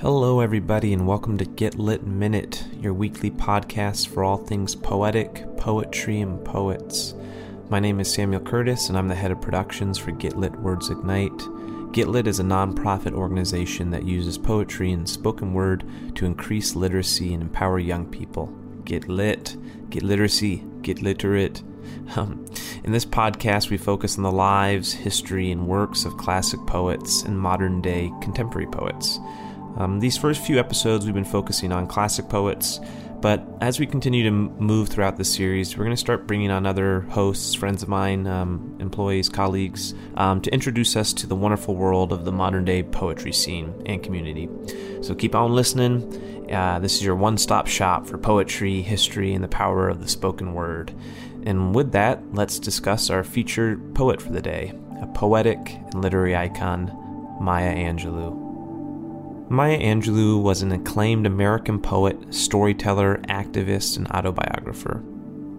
Hello, everybody, and welcome to Get Lit Minute, your weekly podcast for all things poetic, poetry, and poets. My name is Samuel Curtis, and I'm the head of productions for Get Lit Words Ignite. Get Lit is a nonprofit organization that uses poetry and spoken word to increase literacy and empower young people. Get lit, get literacy, get literate. Um, in this podcast, we focus on the lives, history, and works of classic poets and modern day contemporary poets. Um, these first few episodes, we've been focusing on classic poets, but as we continue to move throughout the series, we're going to start bringing on other hosts, friends of mine, um, employees, colleagues, um, to introduce us to the wonderful world of the modern day poetry scene and community. So keep on listening. Uh, this is your one stop shop for poetry, history, and the power of the spoken word. And with that, let's discuss our featured poet for the day, a poetic and literary icon, Maya Angelou. Maya Angelou was an acclaimed American poet, storyteller, activist, and autobiographer.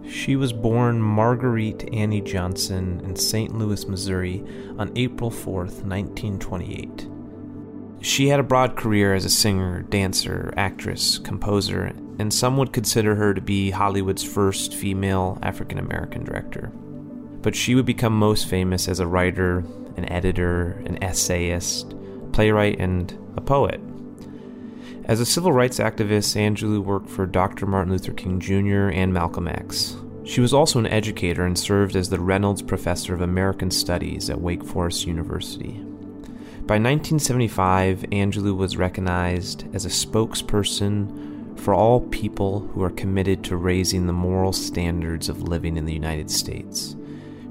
She was born Marguerite Annie Johnson in St. Louis, Missouri on April 4, 1928. She had a broad career as a singer, dancer, actress, composer, and some would consider her to be Hollywood's first female African American director. But she would become most famous as a writer, an editor, an essayist, playwright, and a poet. As a civil rights activist, Angelou worked for Dr. Martin Luther King Jr. and Malcolm X. She was also an educator and served as the Reynolds Professor of American Studies at Wake Forest University. By 1975, Angelou was recognized as a spokesperson for all people who are committed to raising the moral standards of living in the United States.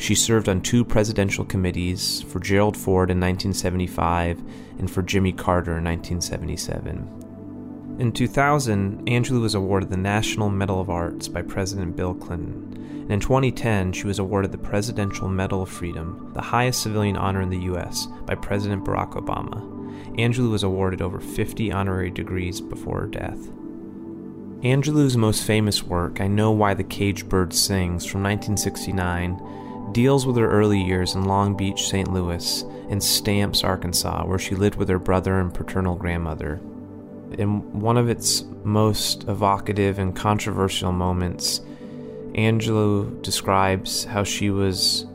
She served on two presidential committees for Gerald Ford in 1975 and for Jimmy Carter in 1977. In 2000, Angelou was awarded the National Medal of Arts by President Bill Clinton. And in 2010, she was awarded the Presidential Medal of Freedom, the highest civilian honor in the U.S., by President Barack Obama. Angelou was awarded over 50 honorary degrees before her death. Angelou's most famous work, I Know Why the Caged Bird Sings, from 1969, deals with her early years in Long Beach, St. Louis, and Stamps, Arkansas, where she lived with her brother and paternal grandmother. In one of its most evocative and controversial moments, Angelou describes how she was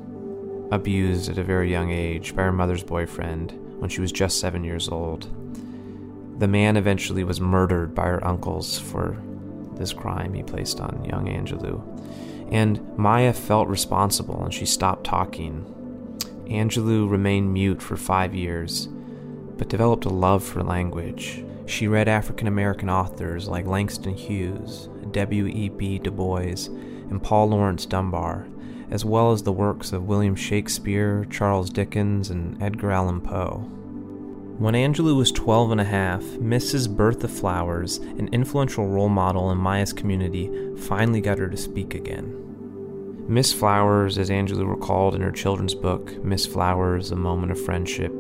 abused at a very young age by her mother's boyfriend when she was just seven years old. The man eventually was murdered by her uncles for this crime he placed on young Angelou and Maya felt responsible and she stopped talking. Angelou remained mute for five years, but developed a love for language. She read African American authors like Langston Hughes, W.E.B. Du Bois, and Paul Laurence Dunbar, as well as the works of William Shakespeare, Charles Dickens, and Edgar Allan Poe. When Angelou was 12 and a half, Mrs. Bertha Flowers, an influential role model in Maya's community, finally got her to speak again. Miss Flowers, as Angelou recalled in her children's book, Miss Flowers, A Moment of Friendship,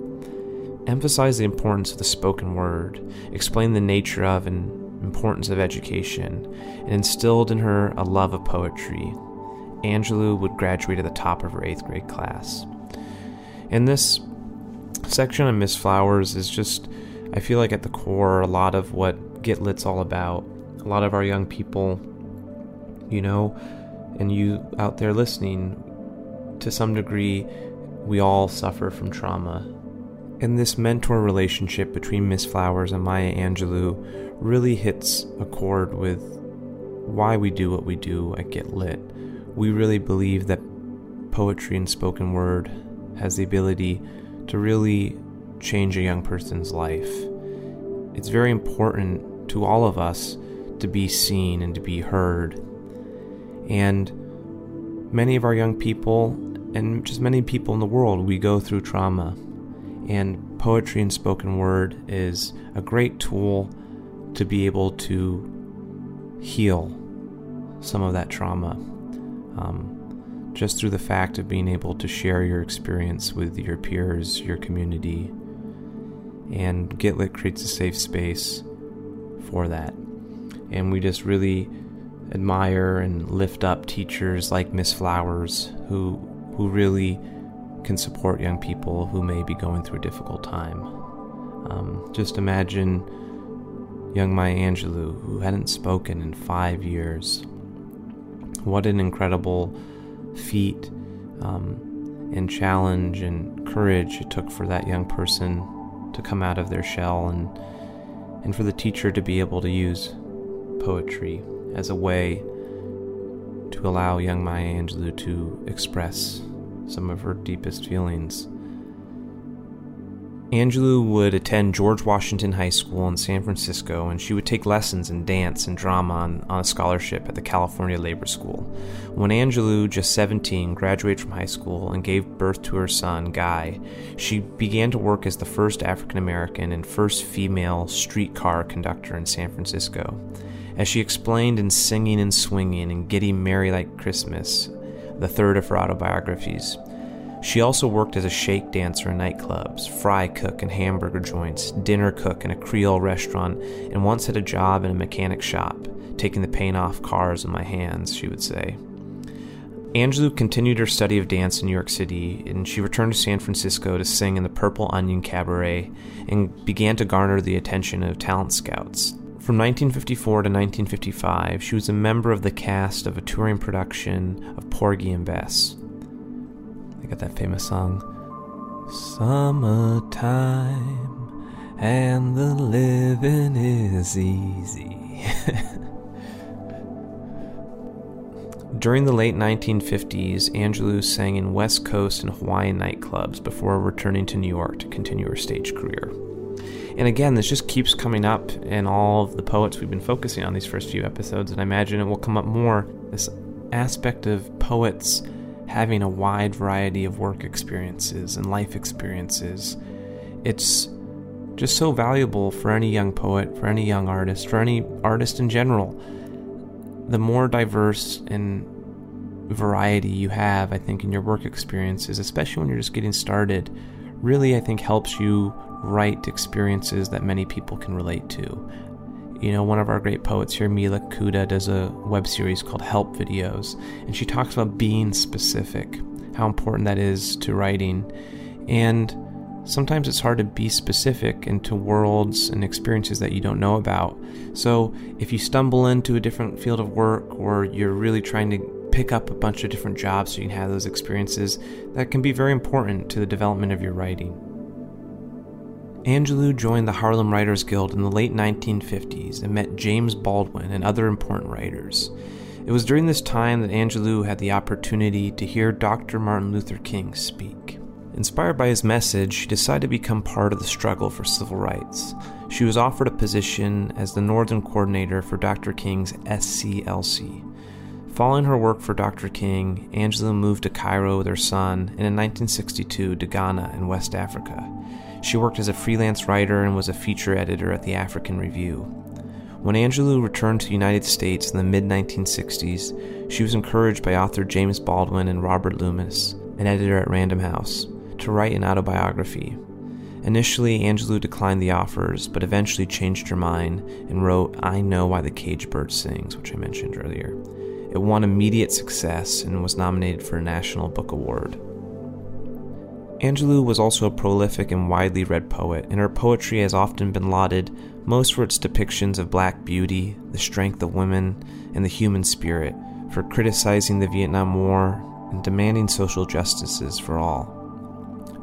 emphasized the importance of the spoken word, explained the nature of and importance of education, and instilled in her a love of poetry. Angelou would graduate at the top of her eighth grade class. In this section on Miss Flowers is just, I feel like at the core, a lot of what Get Lit's all about. A lot of our young people, you know, and you out there listening, to some degree, we all suffer from trauma. And this mentor relationship between Miss Flowers and Maya Angelou really hits a chord with why we do what we do at Get Lit. We really believe that poetry and spoken word has the ability to really change a young person's life. It's very important to all of us to be seen and to be heard. And many of our young people, and just many people in the world, we go through trauma. And poetry and spoken word is a great tool to be able to heal some of that trauma. Um, just through the fact of being able to share your experience with your peers, your community, and Get Lit creates a safe space for that. And we just really admire and lift up teachers like Miss Flowers who who really can support young people who may be going through a difficult time. Um, just imagine young Maya Angelou, who hadn't spoken in five years. What an incredible feat um, and challenge and courage it took for that young person to come out of their shell and, and for the teacher to be able to use poetry as a way to allow young Maya Angelou to express some of her deepest feelings. Angelou would attend George Washington High School in San Francisco, and she would take lessons in dance and drama on, on, a scholarship at the California Labor School. When Angelou, just 17, graduated from high school and gave birth to her son, Guy, she began to work as the first African American and first female streetcar conductor in San Francisco. As she explained in Singing and Swinging and Getting Merry Like Christmas, the third of her autobiographies, she also worked as a shake dancer in nightclubs, fry cook in hamburger joints, dinner cook in a Creole restaurant, and once had a job in a mechanic shop, taking the paint off cars in my hands, she would say. Angelou continued her study of dance in New York City, and she returned to San Francisco to sing in the Purple Onion Cabaret and began to garner the attention of talent scouts. From 1954 to 1955, she was a member of the cast of a touring production of Porgy and Bess. They got that famous song, Summertime, and the living is easy. During the late 1950s, Angelou sang in West Coast and Hawaiian nightclubs before returning to New York to continue her stage career. And again, this just keeps coming up in all of the poets we've been focusing on these first few episodes, and I imagine it will come up more. This aspect of poets having a wide variety of work experiences and life experiences. It's just so valuable for any young poet, for any young artist, for any artist in general. The more diverse and variety you have, I think, in your work experiences, especially when you're just getting started, really, I think, helps you write experiences that many people can relate to. You know, one of our great poets here, Mila Kuda, does a web series called Help Videos, and she talks about being specific, how important that is to writing. And sometimes it's hard to be specific into worlds and experiences that you don't know about. So if you stumble into a different field of work or you're really trying to pick up a bunch of different jobs so you can have those experiences, that can be very important to the development of your writing. Angelou joined the Harlem Writers Guild in the late 1950s and met James Baldwin and other important writers. It was during this time that Angelou had the opportunity to hear Dr. Martin Luther King speak. Inspired by his message, she decided to become part of the struggle for civil rights. She was offered a position as the Northern Coordinator for Dr. King's SCLC. Following her work for Dr. King, Angelou moved to Cairo with her son and in 1962 to Ghana in West Africa. She worked as a freelance writer and was a feature editor at the African Review. When Angelou returned to the United States in the mid 1960s, she was encouraged by author James Baldwin and Robert Loomis, an editor at Random House, to write an autobiography. Initially, Angelou declined the offers, but eventually changed her mind and wrote I Know Why the Cage Bird Sings, which I mentioned earlier. It won immediate success and was nominated for a National Book Award. Angelou was also a prolific and widely read poet, and her poetry has often been lauded most for its depictions of black beauty, the strength of women, and the human spirit, for criticizing the Vietnam War and demanding social justices for all.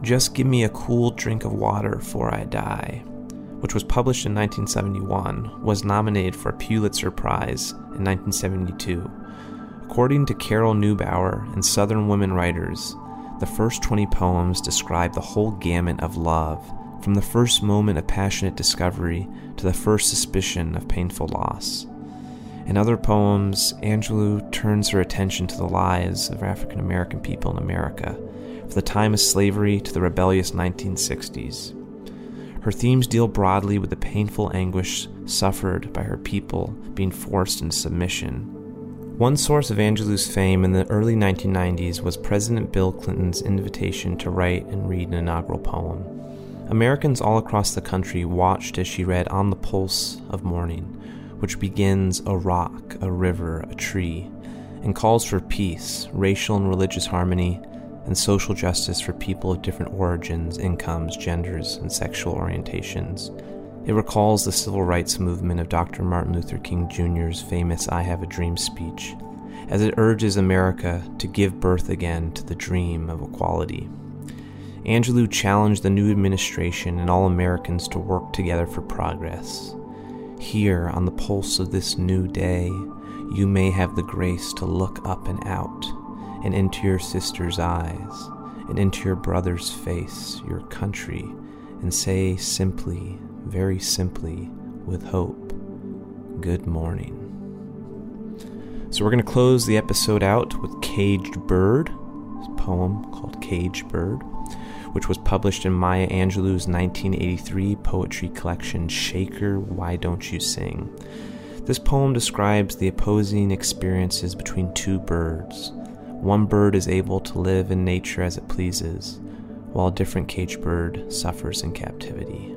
Just Give Me a Cool Drink of Water Before I Die, which was published in 1971, was nominated for a Pulitzer Prize in 1972. According to Carol Neubauer and Southern Women Writers, the first 20 poems describe the whole gamut of love, from the first moment of passionate discovery to the first suspicion of painful loss. In other poems, Angelou turns her attention to the lives of African American people in America, from the time of slavery to the rebellious 1960s. Her themes deal broadly with the painful anguish suffered by her people being forced into submission one source of Angelou's fame in the early 1990s was President Bill Clinton's invitation to write and read an inaugural poem. Americans all across the country watched as she read On the Pulse of Morning, which begins a rock, a river, a tree, and calls for peace, racial and religious harmony, and social justice for people of different origins, incomes, genders, and sexual orientations. It recalls the civil rights movement of Dr. Martin Luther King Jr.'s famous I Have a Dream speech, as it urges America to give birth again to the dream of equality. Angelou challenged the new administration and all Americans to work together for progress. Here, on the pulse of this new day, you may have the grace to look up and out, and into your sister's eyes, and into your brother's face, your country, and say simply, very simply, with hope, Good morning. So, we're going to close the episode out with Caged Bird, a poem called Caged Bird which was published in Maya Angelou's 1983 poetry collection Shaker, Why Don't You Sing? This poem describes the opposing experiences between two birds. One bird is able to live in nature as it pleases, while a different caged bird suffers in captivity.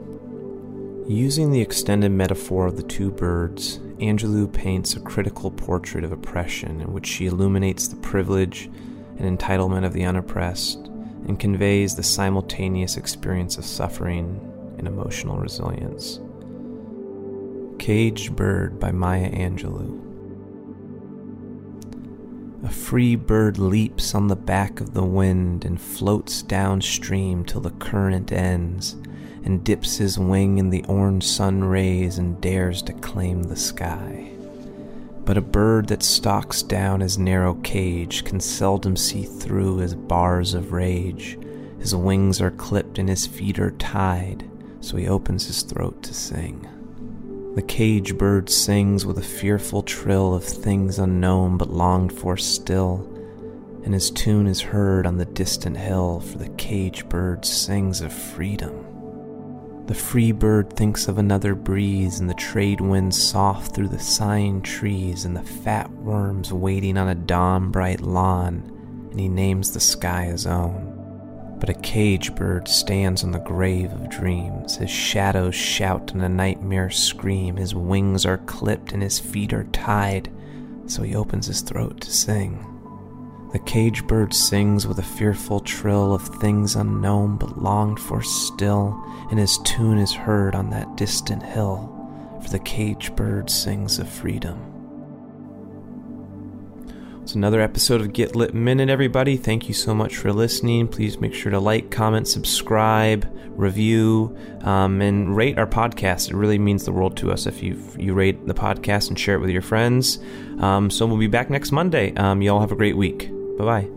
Using the extended metaphor of the two birds, Angelou paints a critical portrait of oppression in which she illuminates the privilege and entitlement of the unoppressed and conveys the simultaneous experience of suffering and emotional resilience. Caged Bird by Maya Angelou. A free bird leaps on the back of the wind and floats downstream till the current ends, and dips his wing in the orange sun rays and dares to claim the sky. But a bird that stalks down his narrow cage can seldom see through his bars of rage. His wings are clipped and his feet are tied, so he opens his throat to sing. The cage bird sings with a fearful trill of things unknown but longed for still, and his tune is heard on the distant hill, for the cage bird sings of freedom. The free bird thinks of another breeze, and the trade winds soft through the sighing trees, and the fat worms waiting on a dawn bright lawn, and he names the sky his own. But a cage bird stands on the grave of dreams. His shadows shout and a nightmare scream. His wings are clipped and his feet are tied, so he opens his throat to sing. The cage bird sings with a fearful trill of things unknown but longed for still, and his tune is heard on that distant hill, for the cage bird sings of freedom. Another episode of Get Lit Minute, everybody. Thank you so much for listening. Please make sure to like, comment, subscribe, review, um, and rate our podcast. It really means the world to us if you you rate the podcast and share it with your friends. Um, so we'll be back next Monday. Um, y'all have a great week. Bye bye.